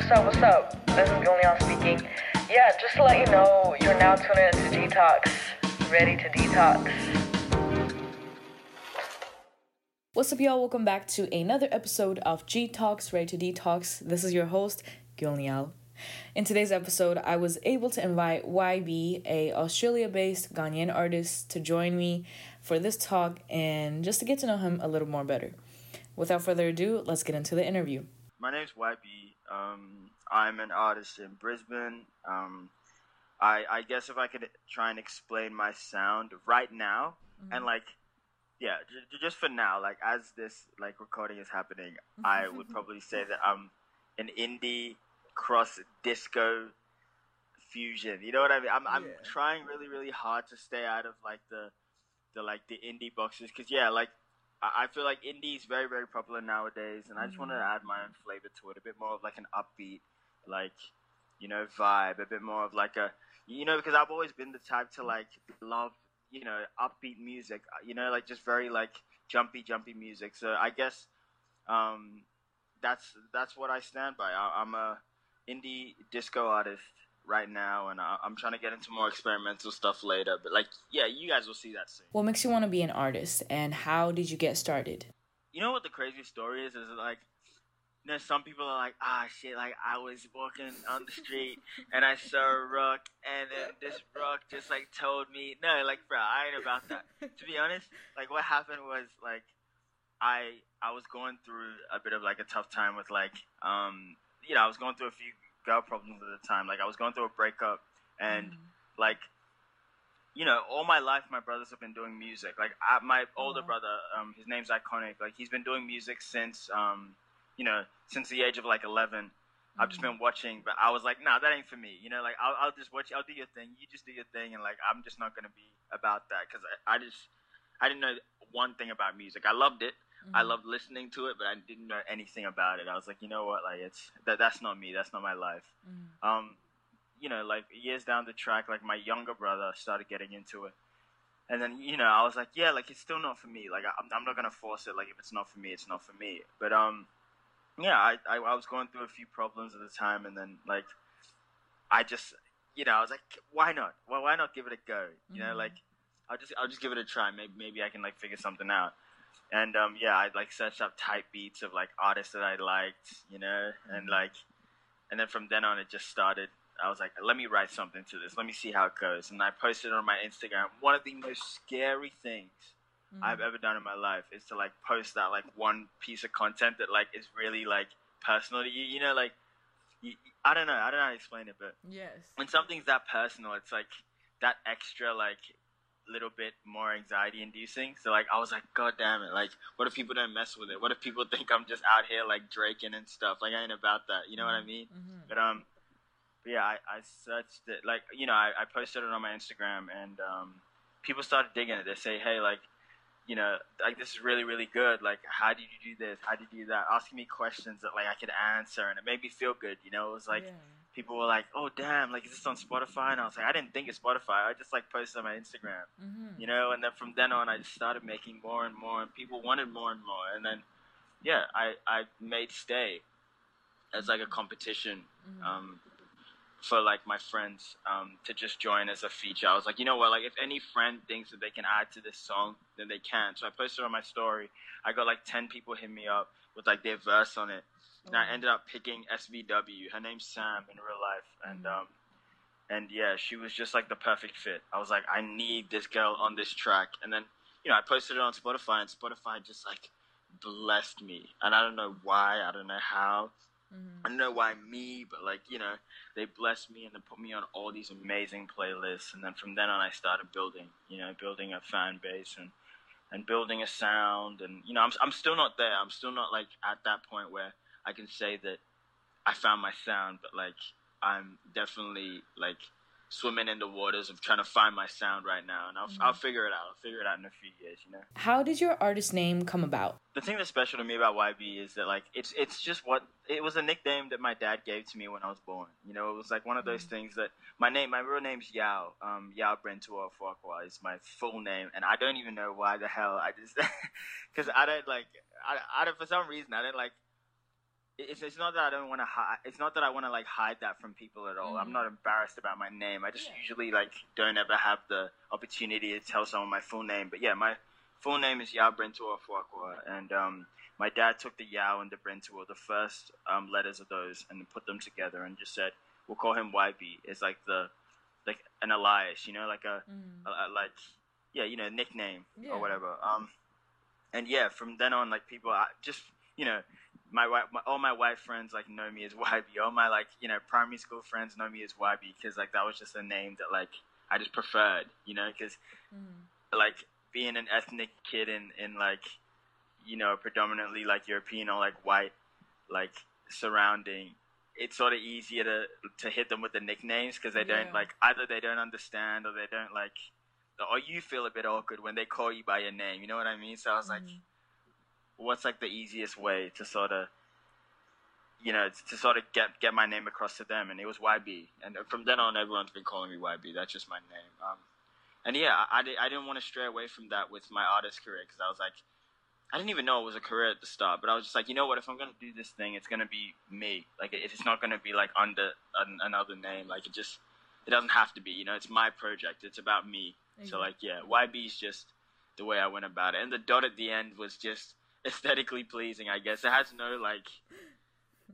what's up, what's up? This is Gulniyal speaking. Yeah, just to let you know, you're now tuning into Detox. Ready to detox. What's up, y'all? Welcome back to another episode of G Talks Ready to Detox. This is your host, Gulniyal. In today's episode, I was able to invite YB, a Australia-based Ghanaian artist, to join me for this talk and just to get to know him a little more better. Without further ado, let's get into the interview. My name is YB. Um, I'm an artist in Brisbane. Um, I, I guess if I could try and explain my sound right now, mm-hmm. and like, yeah, j- just for now, like as this like recording is happening, I would probably say that I'm an indie cross disco fusion. You know what I mean? I'm I'm trying really really hard to stay out of like the the like the indie boxes because yeah, like I, I feel like indie is very very popular nowadays, and I just want to add my own flavor to it, a bit more of like an upbeat, like you know vibe, a bit more of like a you know because I've always been the type to like love you know upbeat music, uh, you know like just very like jumpy jumpy music. So I guess um, that's that's what I stand by. I, I'm a indie disco artist right now, and I, am trying to get into more experimental stuff later. But like, yeah, you guys will see that soon. What makes you want to be an artist, and how did you get started? You know what the crazy story is? Is like, you know, some people are like, ah, shit, like I was walking on the street and I saw a rook, and then this rook just like told me, no, like, bro, I ain't about that. to be honest, like what happened was like, I I was going through a bit of like a tough time with like, um, you know, I was going through a few girl problems at the time. Like I was going through a breakup, and mm-hmm. like you know, all my life, my brothers have been doing music. Like I, my older brother, um, his name's iconic. Like he's been doing music since, um, you know, since the age of like 11. Mm-hmm. I've just been watching, but I was like, nah, that ain't for me. You know, like I'll, I'll just watch. I'll do your thing. You just do your thing, and like I'm just not gonna be about that because I, I just I didn't know one thing about music. I loved it. Mm-hmm. I loved listening to it, but I didn't know anything about it. I was like, you know what, like it's that that's not me. That's not my life. Mm-hmm. Um, you know, like years down the track, like my younger brother started getting into it, and then you know, I was like, yeah, like it's still not for me. Like I'm, I'm not gonna force it. Like if it's not for me, it's not for me. But um, yeah, I, I I was going through a few problems at the time, and then like I just you know, I was like, why not? Well, why not give it a go? You mm-hmm. know, like I'll just I'll just give it a try. Maybe maybe I can like figure something out and um, yeah, I like searched up type beats of like artists that I liked, you know, and mm-hmm. like, and then from then on, it just started. I was like, let me write something to this. Let me see how it goes. And I posted on my Instagram. One of the most scary things mm-hmm. I've ever done in my life is to like post that like one piece of content that like is really like personal to you. You know, like you, I don't know. I don't know how to explain it, but yes, when something's that personal, it's like that extra like little bit more anxiety inducing. So like I was like, God damn it! Like, what if people don't mess with it? What if people think I'm just out here like draking and stuff? Like I ain't about that. You know what I mean? Mm-hmm. But um, but yeah, I, I searched it. Like you know, I, I posted it on my Instagram, and um, people started digging it. They say, hey, like. You know, like this is really, really good. Like, how did you do this? How did you do that? Asking me questions that like I could answer, and it made me feel good. You know, it was like, yeah people were like, "Oh, damn! Like, is this on Spotify?" And I was like, "I didn't think it's Spotify. I just like posted on my Instagram, mm-hmm. you know." And then from then on, I just started making more and more, and people wanted more and more. And then, yeah, I I made Stay as like a competition mm-hmm. um, for like my friends um, to just join as a feature. I was like, you know what? Like, if any friend thinks that they can add to this song, then they can. So I posted on my story. I got like ten people hit me up with like their verse on it and I ended up picking SVW. Her name's Sam in real life, and mm-hmm. um, and yeah, she was just like the perfect fit. I was like, I need this girl on this track, and then you know I posted it on Spotify, and Spotify just like blessed me, and I don't know why, I don't know how. Mm-hmm. I don't know why me, but like you know, they blessed me and they put me on all these amazing playlists, and then from then on, I started building, you know, building a fan base and and building a sound, and you know, I'm I'm still not there. I'm still not like at that point where I can say that I found my sound, but like I'm definitely like swimming in the waters of trying to find my sound right now, and I'll mm-hmm. I'll figure it out. I'll figure it out in a few years, you know. How did your artist name come about? The thing that's special to me about YB is that like it's it's just what it was a nickname that my dad gave to me when I was born. You know, it was like one of those mm-hmm. things that my name, my real name's Yao. Um, Yao Brentua Fuaqua is my full name, and I don't even know why the hell I just because I don't like I, I don't for some reason I didn't like it's, it's not that I don't want to hide. It's not that I want to like hide that from people at all. Mhm. I'm not embarrassed about my name. I just Yeah. usually like don't ever have the opportunity to tell someone my full name. But yeah, my full name is Yao Brentua Fuakwa, and um, my dad took the Yao and the Brentua, the first um, letters of those, and put them together and just said, "We'll call him YB." It's like the like an alias, you know, like a, Mm. a, a like yeah, you know, nickname Yeah. or whatever. Um, and yeah, from then on, like people, I, just you know, my, my all my white friends like know me as YB. All my like you know primary school friends know me as YB because like that was just a name that like I just preferred, you know, because Mm. like being an ethnic kid in in like you know predominantly like European or like white like surrounding. It's sort of easier to to hit them with the nicknames because they Yeah. don't like either they don't understand or they don't like or you feel a bit awkward when they call you by your name. You know what I mean? So I was like, Mm. What's like the easiest way to sort of you know to sort of get get my name across to them? And it was YB and from then on everyone's been calling me YB that's just my name. Um and yeah I, I, didn't want to stray away from that with my artist career because I was like I didn't even know it was a career at the start but I was just like you know what? If I'm gonna do this thing it's gonna be me. Like it, it's not gonna be like under an, another name. Like it just it doesn't have to be you know? It's my project. It's about me. So like yeah YB is just the way I went about it. And the dot at the end was just aesthetically pleasing I guess. It has no like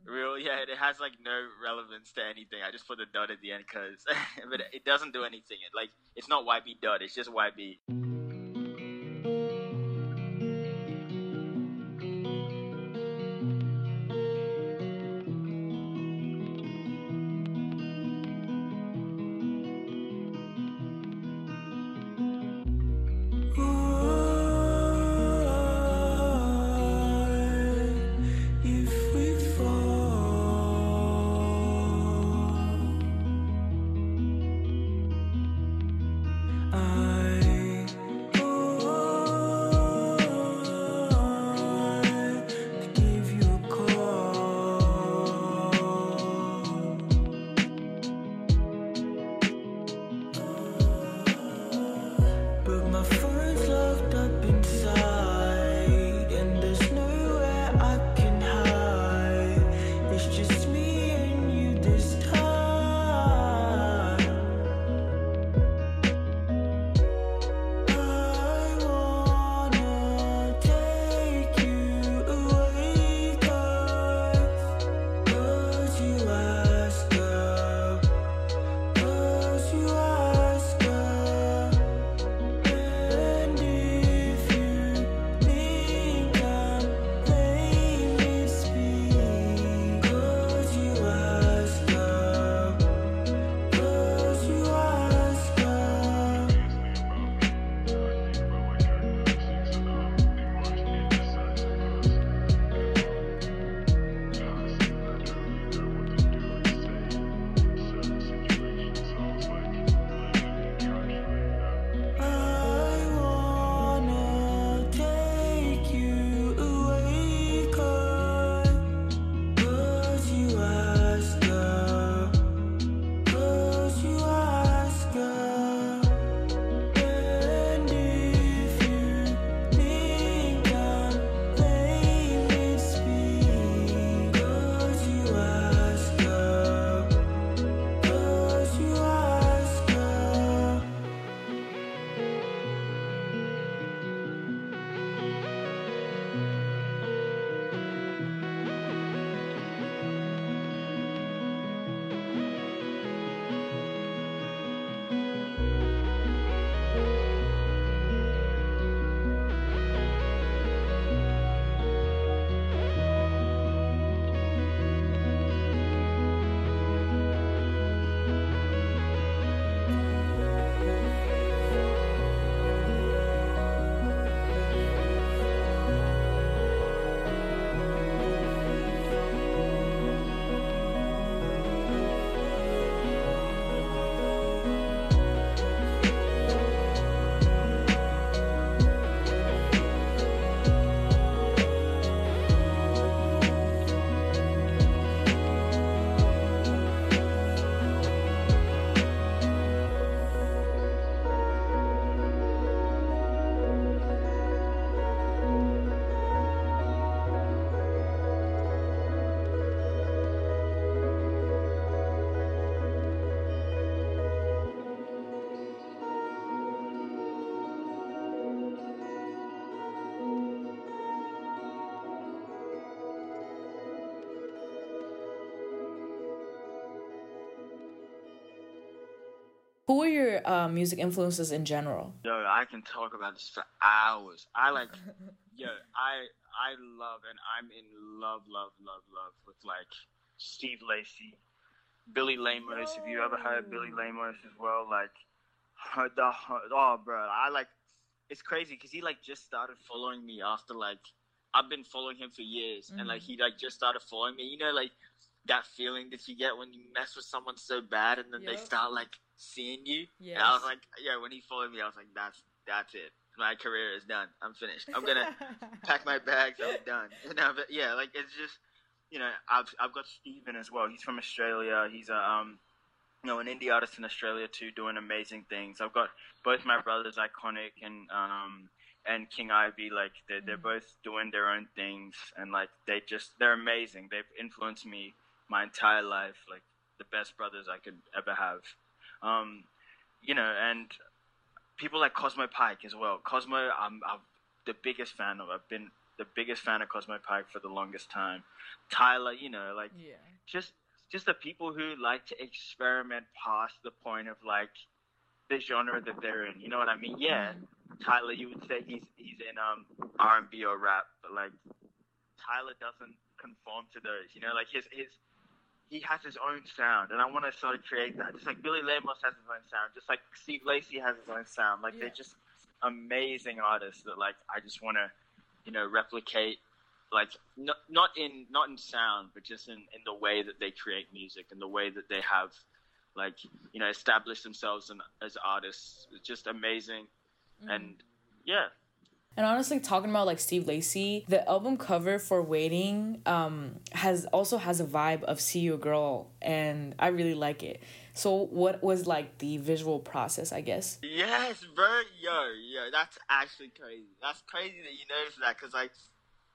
real yeah it has like no relevance to anything. I just put the dot at the end because but it doesn't do anything. It like it's not YB dot it's just YB Who are your uh, music influences in general? Yo, I can talk about this for hours. I like, yo, I I love and I'm in love, love, love, love with like Steve Lacy, Billy Lemos. If you ever heard Billy Lemos as well, like the oh, bro, I like. It's crazy because he like just started following me after like I've been following him for years, and like he like just started following me. You know, like that feeling that you get when you mess with someone so bad, and then they start like seeing you. And I was like, yeah, when he followed me, I was like, that's that's it. My career is done. I'm finished. I'm gonna pack my bags. I'm done. And I've, yeah, like it's just, you know, I've I've got Steven as well. He's from Australia. He's a um, you know, an indie artist in Australia too, doing amazing things. I've got both my brothers, Iconic and um and King Ivy. Like they're they're Mhm. both doing their own things, and like they just they're amazing. They've influenced me my entire life. Like the best brothers I could ever have. Um, you know, and people like Cosmo Pyke as well. Cosmo, I'm, I'm the biggest fan of. I've been the biggest fan of Cosmo Pyke for the longest time. Tyler, you know, like yeah. just just the people who like to experiment past the point of like the genre that they're in. You know what I mean? Yeah, Tyler, you would say he's he's in um R and B or rap, but like Tyler doesn't conform to those. You know, like his his he has his own sound, and I want to sort of create that. Just like Billy Lemos has his own sound, just like Steve Lacy has his own sound. Like Yeah. they're just amazing artists that like I just want to, you know, replicate. Like not not in not in sound, but just in in the way that they create music and the way that they have, like you know, established themselves in, as artists. It's just amazing, mm-hmm. and yeah, And honestly, talking about like Steve Lacy, the album cover for Waiting um, has also has a vibe of C U Girl, and I really like it. So, what was like the visual process? I guess. Yes, bro. Yo, yo, that's actually crazy. That's crazy that you noticed that because like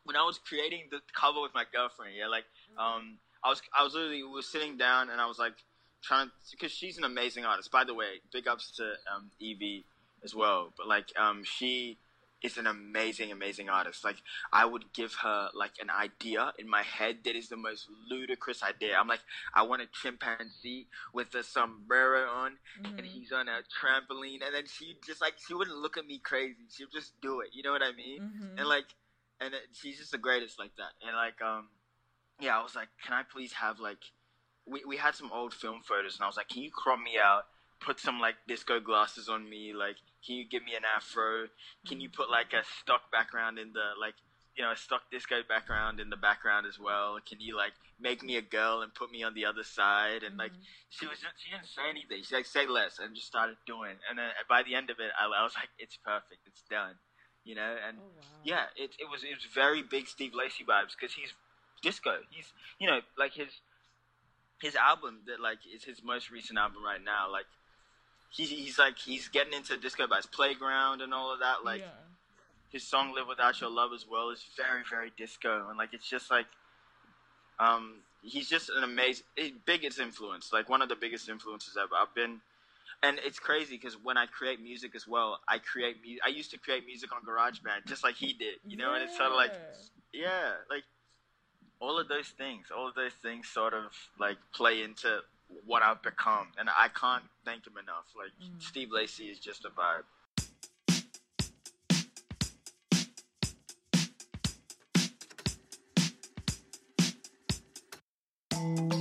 when I was creating the cover with my girlfriend, yeah, like um, I was I was literally we were sitting down and I was like trying because she's an amazing artist. By the way, big ups to um, Evie as well. But like um, she is an amazing, amazing artist. Like I would give her like an idea in my head that is the most ludicrous idea. I'm like, I want a chimpanzee with a sombrero on and he's on a trampoline and then she just like she wouldn't look at me crazy she would just do it you know what i mean Mhm. and like and she's just the greatest like that and like um yeah i was like can i please have like we, we had some old film photos and i was like can you crop me out put some like disco glasses on me like can you give me an afro can you put like a stock background in the like you know a stock disco background in the background as well can you like make me a girl and put me on the other side and like mm-hmm. she was just, she didn't say anything. She like say less and just started doing. And then by the end of it, I, I was like, it's perfect. It's done. You know. And Oh, wow. yeah, it it was it was very big Steve Lacy vibes because he's disco. He's you know like his his album that like is his most recent album right now. Like he's he's like he's getting into disco by his playground and all of that. Like Yeah. his song "Live Without Your Love" as well is very very disco and like it's just like um he's just an amazing biggest influence like one of the biggest influences ever I've been and it's crazy because when I create music as well I create mu- I used to create music on GarageBand just like he did you know and it's sort of like yeah like all of those things all of those things sort of like play into what I've become and I can't thank him enough like mm. Steve Lacy is just a vibe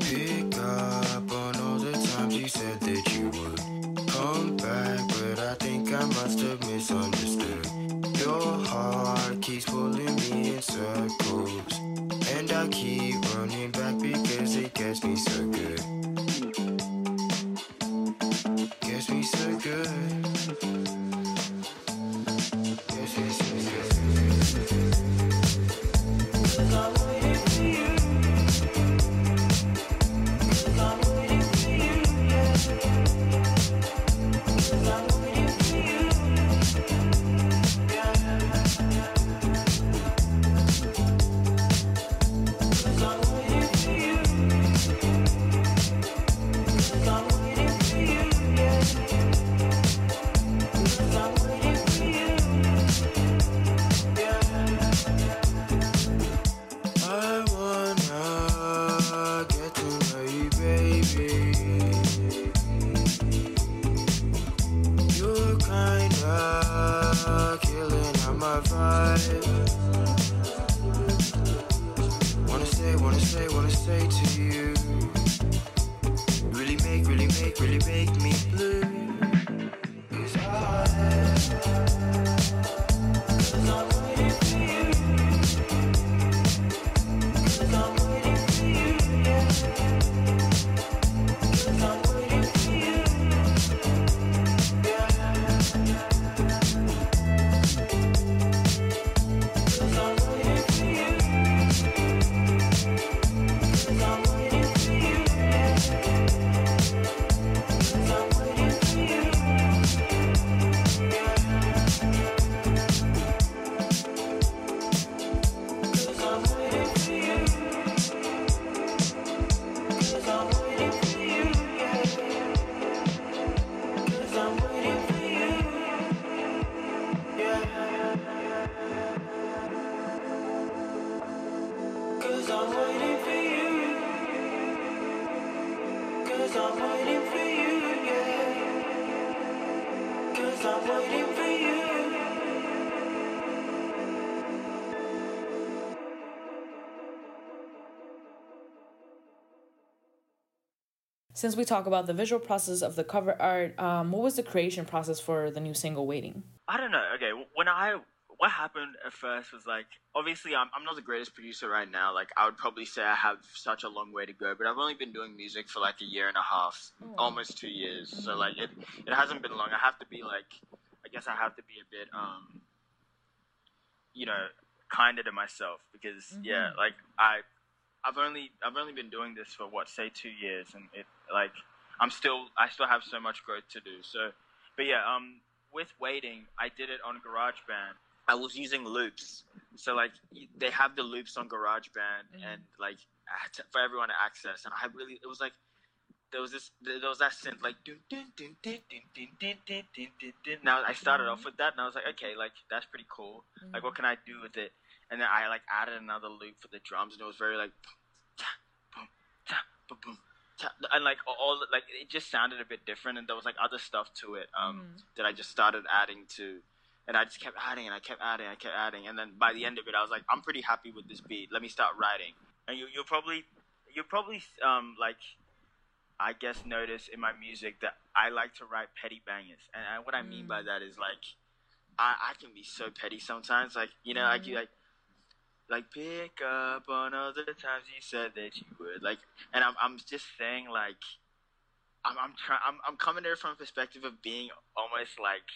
Pick up on all the times you said that you would come back, but I think I must have misunderstood. Your heart keeps pulling me in circles, and I keep running back because it gets me so good. Since we talk about the visual process of the cover art, um, what was the creation process for the new single "Waiting"? I don't know. Okay, when I what happened at first was like obviously I'm I'm not the greatest producer right now. Like I would probably say I have such a long way to go, but I've only been doing music for like a year and a half, almost two years. So like it it hasn't been long. I have to be like I guess I have to be a bit um you know kinder to myself because yeah like I I've only I've only been doing this for what say two years and it like I'm still I still have so much growth to do. So but yeah um with waiting I did it on GarageBand. I was using loops. So like they have the loops on GarageBand and like uh, for everyone to access and I really it was like there was this there was that synth like now I started off with that and I was like okay like that's pretty cool like what can I do with it and then I like added another loop for the drums and it was very like boom, ta, boom, boom, ta. and like all like it just sounded a bit different and there was like other stuff to it um that I just started adding to. And I just kept adding and I kept adding and I kept adding and then by the end of it I was like I'm pretty happy with this beat. Let me start writing. And you you'll probably you'll probably um like I guess notice in my music that I like to write petty bangers, and, and what I mean by that is like I, I can be so petty sometimes. Like you know, like you like like pick up on the times you said that you would. Like, and I'm I'm just saying like I'm I'm trying I'm I'm coming there from a perspective of being almost like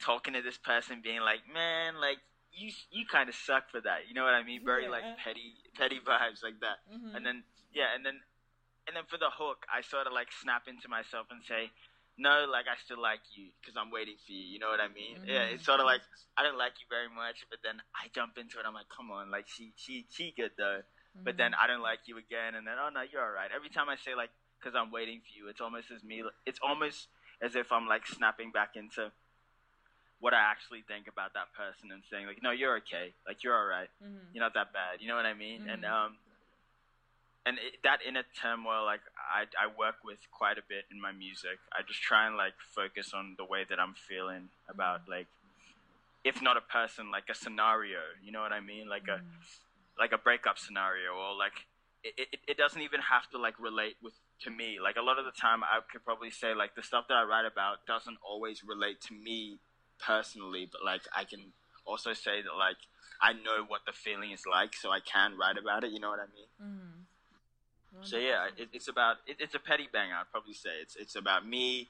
talking to this person, being like, man, like you you kind of suck for that. You know what I mean? Very like petty petty vibes like that. Mm-hmm. And then yeah, and then and then for the hook, I sort of like snap into myself and say, "No, like I still like you because I'm waiting for you." You know what I mean? Yeah, it's mm-hmm. sort of like I don't like you very much, but then I jump into it. I'm like, "Come on, like she she she good though." But then mm-hmm. I don't like you again, and then oh no, you're all right. Every time I say like, "Cause I'm waiting for you," it's almost as me. It's almost as if I'm like snapping back into what I actually think about that person and saying like, "No, you're okay. Like you're all right. Mm-hmm. You're not that bad." You know what I mean? And um and it, that inner turmoil like I, I work with quite a bit in my music. I just try and like focus on the way that i'm feeling about mm. like if not a person like a scenario you know what i mean? Like a mm. like a breakup scenario or like it, it, it doesn't even have to like relate with to me. Like a lot of the time i could probably say like the stuff that i write about doesn't always relate to me personally but like i can also say that like i know what the feeling is like so i can write about it you know what i mean mm. So yeah, it, it's about it, it's a petty bang. I'd probably say it's it's about me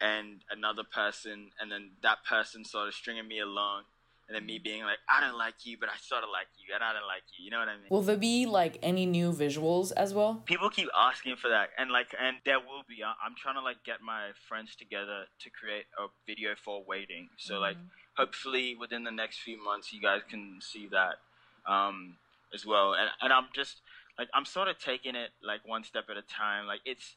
and another person, and then that person sort of stringing me along, and then me being like, I don't like you, but I sort of like you, and I don't like you. You know what I mean? Will there be like any new visuals as well? People keep asking for that, and like, and there will be. I- I'm trying to like get my friends together to create a video for waiting. So like, hopefully within the next few months, you guys can see that um, as well. And and I'm just like I'm sort of taking it like one step at a time. Like it's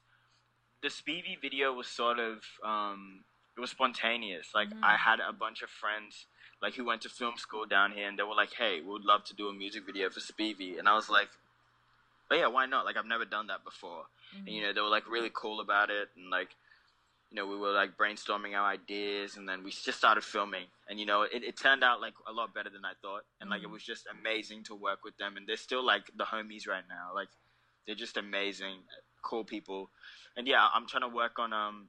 the Speedy video was sort of um, it was spontaneous. Like I had a bunch of friends like who went to film school down here, and they were like, "Hey, we would love to do a music video for Speedy," and I was like. Oh yeah, why not? Like I've never done that before, and you know they were like really cool about it, and like you know, we were like brainstorming our ideas, and then we just started filming. And you know, it, it turned out like a lot better than I thought, and like it was just amazing to work with them. And they're still like the homies right now. Like they're just amazing, cool people. And yeah, I'm trying to work on um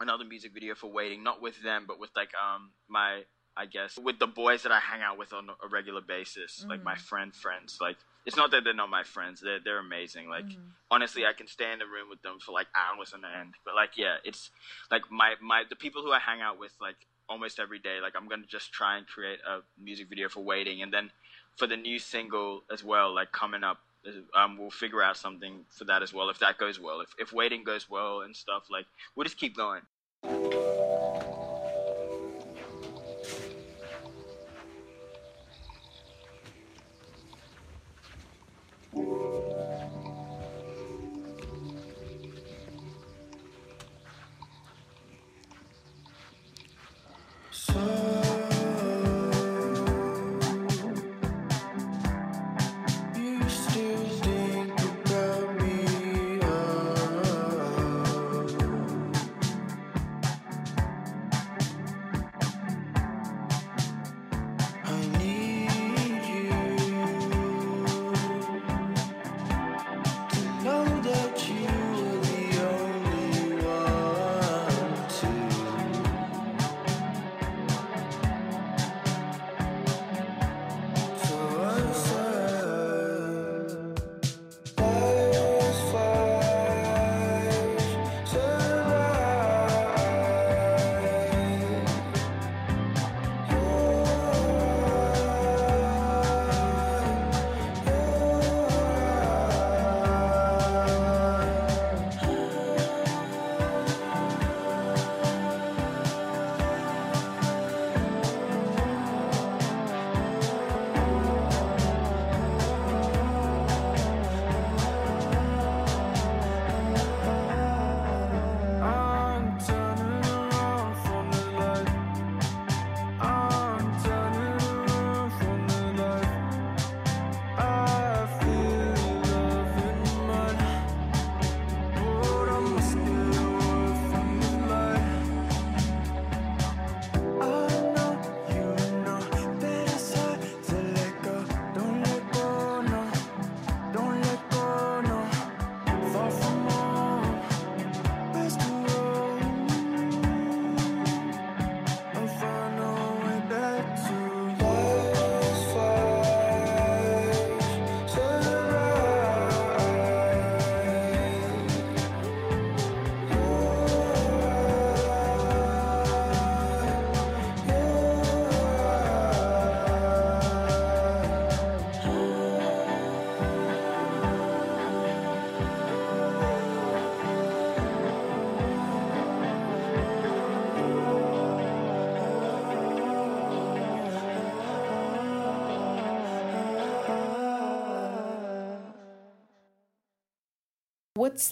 another music video for Waiting, not with them, but with like um my I guess with the boys that I hang out with on a regular basis, like my friend friends. Like it's not that they're not my friends; they're they're amazing. Like honestly, I can stay in the room with them for like hours on end. But like yeah, it's like my my the people who I hang out with like almost every day. Like I'm gonna just try and create a music video for Waiting, and then for the new single as well, like coming up. Um, we'll figure out something for that as well if that goes well. If if waiting goes well and stuff, like we'll just keep going.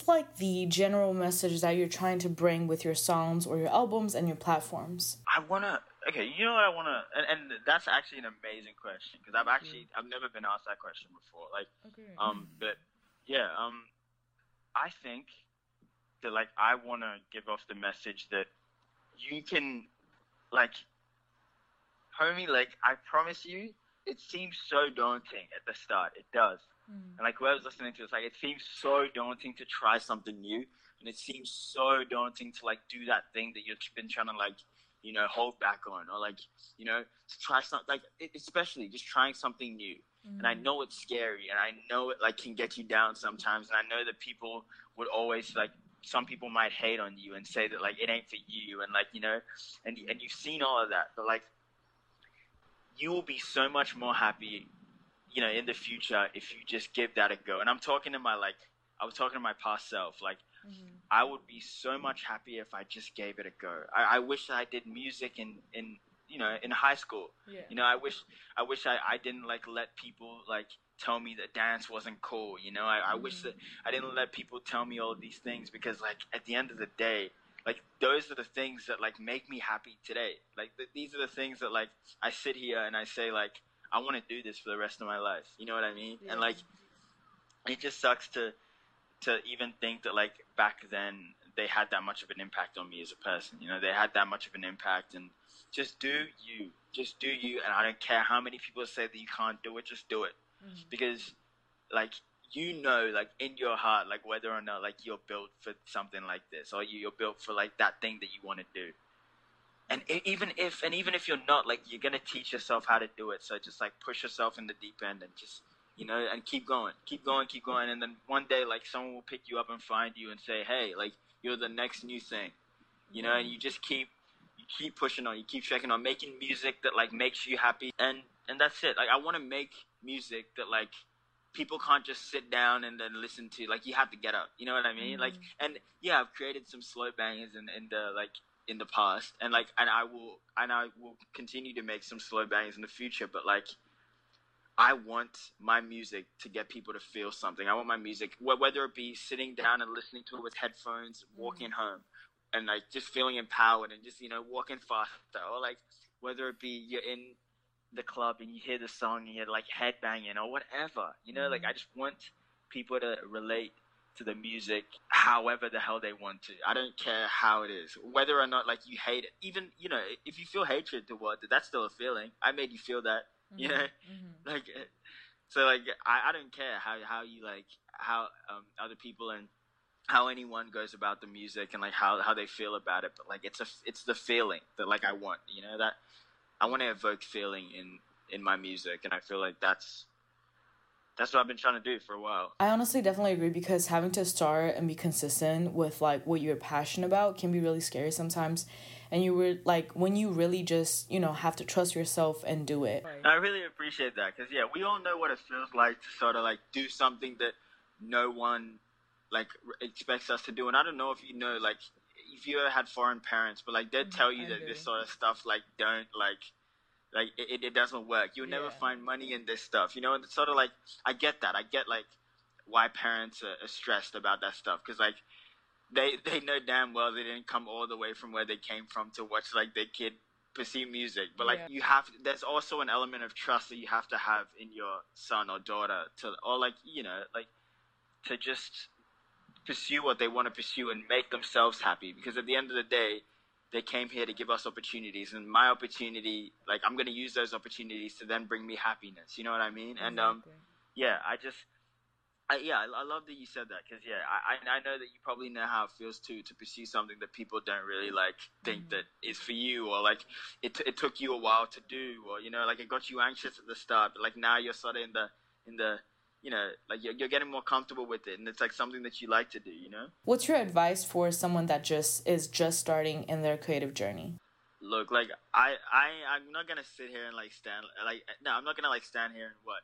Like the general message that you're trying to bring with your songs or your albums and your platforms? I wanna. Okay, you know what I wanna, and, and that's actually an amazing question because I've actually I've never been asked that question before. Like, um, but yeah, um, I think that like I wanna give off the message that you can, like, homie, like I promise you, it seems so daunting at the start. It does. Hmm. And like whoever's listening to this, like it seems so daunting to try something new, and it seems so daunting to like do that thing that you've been trying to like, you know, hold back on, or like, you know, to try something like, it- especially just trying something new. And I hmm. know it's scary, and I know it like can get you down sometimes, and I know that people would always like. Some people might hate on you and say that like it ain't for you, and like you know, and and you've seen all of that, but like you will be so much more happy you know, in the future if you just give that a go. And I'm talking to my like, I was talking to my past self. Like, mm-hmm. I would be so much happier if I just gave it a go. I, I wish I did music in in you know in high school. Yeah. You know, I wish I wish I, I didn't like let people like tell me that dance wasn't cool. You know, I, I wish mm-hmm. that I didn't let people tell me all of these things because like at the end of the day. Like those are the things that like make me happy today. Like th- these are the things that like I sit here and I say like I want to do this for the rest of my life. You know what I mean? And like, it just sucks to to even think that like back then they had that much of an impact on me as a person. You know, they had that much of an impact, and just do you, just do you, and I don't care how many people say that you can't do it, just do it, mm-hmm. because like you know, like in your heart, like whether or not like you're built for something like this, or you, you're built for like that thing that you want to do. And even if, and even if you're not, like you're gonna teach yourself how to do it. So just like push yourself in the deep end and just you know, and keep going, keep going, keep going, and then one day, like someone will pick you up and find you and say, "Hey, like you're the next new thing," you know, and you just keep, you keep pushing on, you keep checking on, making music that like makes you happy, and and that's it. Like I want to make music that like people can't just sit down and then listen to. Like you have to get up, you know what I mean? Like, mm-hmm. and yeah, I've created some slow bangers in in the like in the past, and like, and I will, and I will continue to make some slow bangers in the future, but like. I want my music to get people to feel something. I want my music, wh- whether it be sitting down and listening to it with headphones, walking mm-hmm. home, and like just feeling empowered and just you know walking faster, or like whether it be you're in the club and you hear the song and you're like headbanging or whatever. You know, like I just want people to relate to the music however the hell they want to. I don't care how it is, whether or not like you hate it. Even you know, if you feel hatred towards it, that's still a feeling. I made you feel that. You know, like uh, so like I, I don't care how how you like how um, other people and how anyone goes about the music and like how how they feel about it but like it's a it's the feeling that like I want you know that I want to evoke feeling in in my music and I feel like that's that's what I've been trying to do for a while I honestly definitely agree because having to start and be consistent with like what you're passionate about can be really scary sometimes. And you were like when you really just, you know, have to trust yourself and do it. I really appreciate that because yeah, we all know what it feels like to sort of like do something that no one like expects us to do. And I don't know if you know like if you ever had foreign parents, but like they'd mm, tell you I that this sort of stuff like don't like like it, it- doesn't work. You'll never Yeah. find money in this stuff, you know. And it's sort of like I get that. I get like why parents are, are stressed about that stuff because like they they know damn well they didn't come all the way from where they came from to watch like their kid pursue music but like Yeah. you have there's also an element of trust that you have to have in your son or daughter to or like you know like to just pursue what they want to pursue and make themselves happy. Because at the end of the day they came here to give us opportunities. And my opportunity like i'm going to use those opportunities to then bring me happiness. You know what i mean? And um yeah, I just, I, yeah, I, I love that you said that. Because yeah, I, I know that you probably know how it feels too to pursue something that people don't really like think that is for you or like it it took you a while to do or you know like it got you anxious at the start, but like now you're sort of in the in the you know like you're, you're getting more comfortable with it and it's like something that you like to do, you know. What's your advice for someone that just is just starting in their creative journey? look like I I I'm not gonna sit here and like stand like no I'm not gonna like stand here and what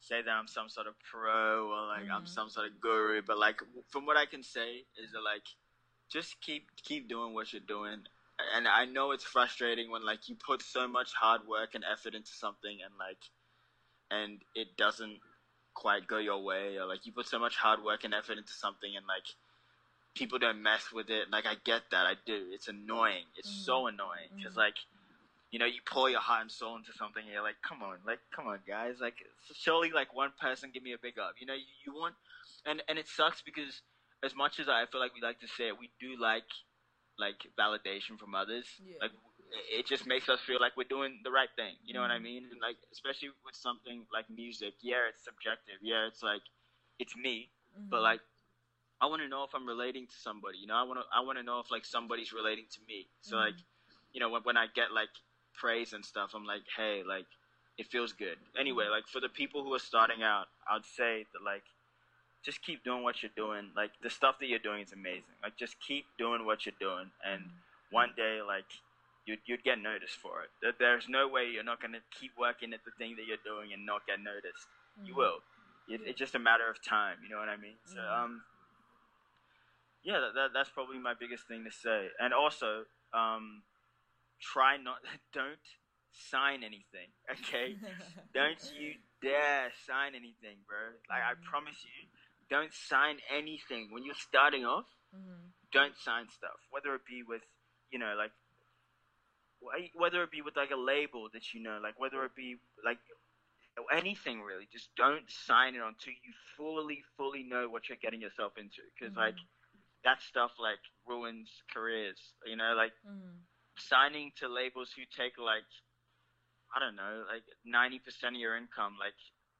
say that I'm some sort of pro or like I'm mm-hmm. some sort of guru but like from what I can say is that like just keep keep doing what you're doing and I know it's frustrating when like you put so much hard work and effort into something and like and it doesn't quite go your way or like you put so much hard work and effort into something and like people don't mess with it like i get that i do it's annoying it's so mm. annoying because mm. like you know you pour your heart and soul into something and you're like come on like come on guys like surely like one person give me a big up you know you, you want and and it sucks because as much as i feel like we like to say it we do like like validation from others like it- just makes us feel like we're doing the right thing you know what i mm-hmm. mean and like especially with something like music yeah it's subjective yeah it's like it's me but mm-hmm. like I want to know if I'm relating to somebody. You know, I want to I want to know if like somebody's relating to me. So mm-hmm. like, you know, when when I get like praise and stuff, I'm like, hey, like it feels good. Anyway, like for the people who are starting out, I'd say that like just keep doing what you're doing. Like the stuff that you're doing is amazing. Like just keep doing what you're doing, and one day like you'd you'd get noticed for it. There- There's no way you're not gonna keep working at the thing that you're doing and not get noticed. You will. It, it's just a matter of time. You know what I mean? So um yeah, that, that that's probably my biggest thing to say. And also, um, try not don't sign anything. Okay, don't you dare sign anything, bro. Like I promise you, don't sign anything when you're starting off. Don't sign stuff, whether it be with, you know, like whether it be with like a label that you know, like whether it be like anything really. Just don't sign it until you fully, fully know what you're getting yourself into. Because like that stuff like ruins careers. You know, like Mm. signing to labels who take like I don't know, like ninety percent of your income, like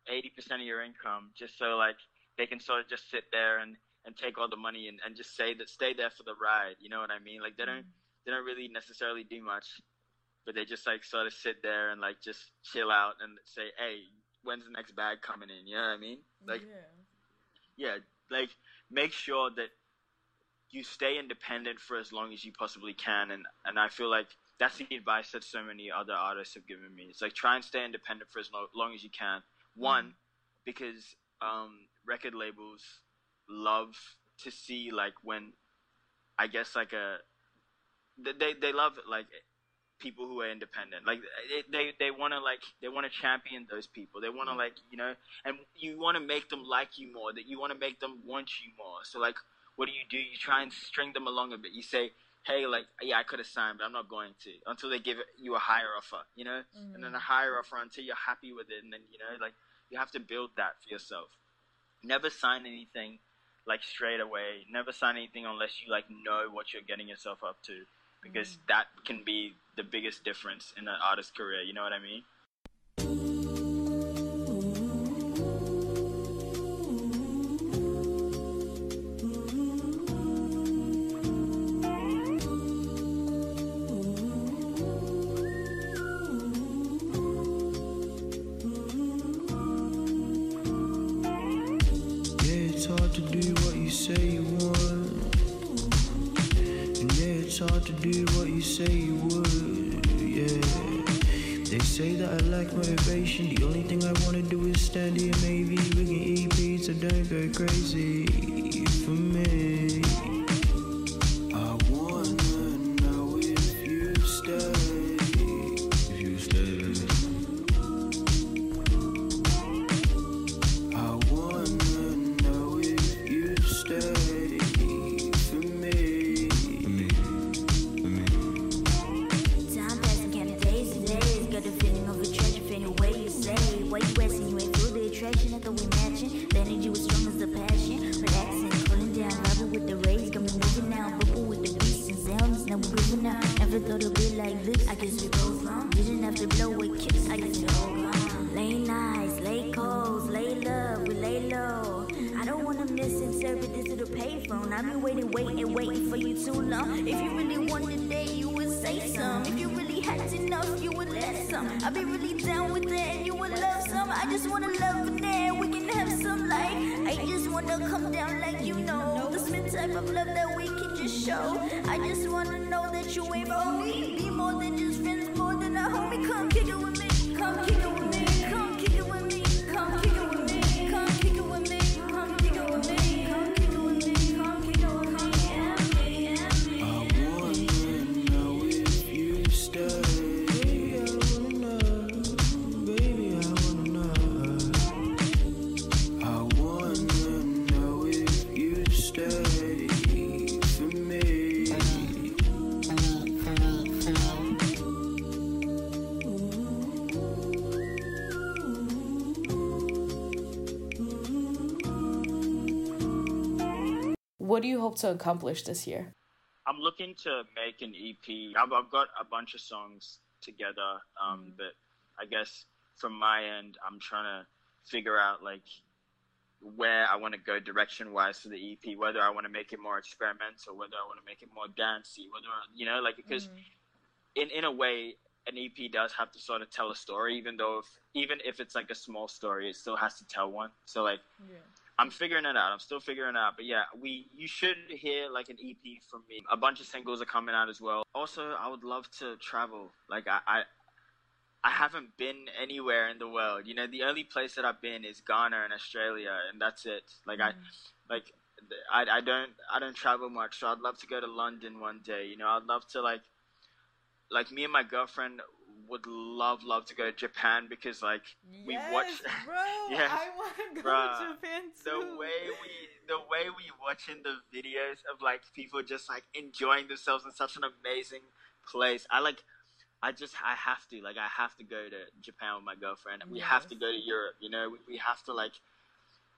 eighty percent of your income, just so like they can sort of just sit there and and take all the money and, and just say that stay there for the ride. You know what I mean? Like they don't they don't really necessarily do much, but they just like sort of sit there and like just chill out and say, hey, when's the next bag coming in? You know what I mean? Like yeah. yeah, like make sure that you stay independent for as long as you possibly can, and and I feel like that's the advice that so many other artists have given me. It's like try and stay independent for as lo- long as you can. One, because um, record labels love to see like when, I guess like a, they they love like people who are independent. Like they they want to like they want to champion those people. They want to mm. like you know, and you want to make them like you more. That you want to make them want you more. So like, what do you do? You try and string them along a bit. You say, hey, like yeah, I could have signed, but I'm not going to until they give you a higher offer. You know, mm. and then a higher offer until you're happy with it, and then you know like you have to build that for yourself. Never sign anything like straight away. Never sign anything unless you like know what you're getting yourself up to, because mm. that can be the biggest difference in an artist's career. You know what I mean? Do been waiting, waiting, waiting for you too long. If you really wanted that, you would say some. If you really had enough, you would let some. I'd be really down with that, and you would love some. I just wanna love in there, we can have some like. I just wanna come down like you know. The Smith type of love that we can just show. I just wanna know that you ain't for What do you hope to accomplish this year? I'm looking to make an EP. I've, I've got a bunch of songs together, um, but I guess from my end, I'm trying to figure out like where I want to go direction wise for the EP. Whether I want to make it more experimental, whether I want to make it more dancey, whether I, you know, like because in in a way, an EP does have to sort of tell a story, even though if even if it's like a small story, it still has to tell one. So like. I'm figuring it out. I'm still figuring it out. But yeah, we you should hear like an EP from me. A bunch of singles are coming out as well. Also, I would love to travel. Like I, I I haven't been anywhere in the world. You know, the only place that I've been is Ghana and Australia, and that's it. Like I, mm-hmm. like I, I don't I don't travel much. So I'd love to go to London one day. You know, I'd love to like like me and my girlfriend would love love to go to Japan because like we watch bro. Yes, I want to go bruh. to Japan too. the way we the way we watching the videos of like people just like enjoying themselves in such an amazing place. I like I just I have to like I have to go to Japan with my girlfriend. We have to go to Europe. You know, we, we have to like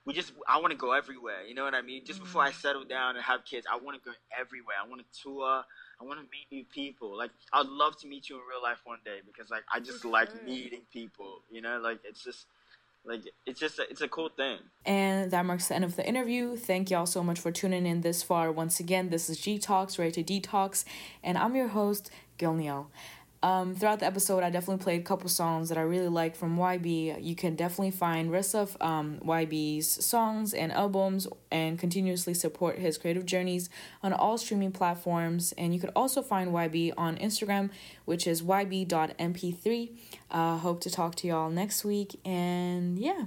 we just I want to go everywhere. You know what I mean? Just before I mm-hmm. settle down and have kids, I want to go everywhere. I want to tour. I want to meet new people. Like I'd love to meet you in real life one day because like I just like meeting people. You know, like it's just like it's just a, it's a cool thing. And that marks the end of the interview. Thank y'all so much for tuning in this far. Once again, this is G Talks, Ready to Detox, and I'm your host, Gulniyal. Um, throughout the episode, I definitely played a couple songs that I really like from YB. You can definitely find rest of um, YB's songs and albums and continuously support his creative journeys on all streaming platforms. And you could also find YB on Instagram, which is yb.mp3. Uh, hope to talk to y'all next week. And yeah.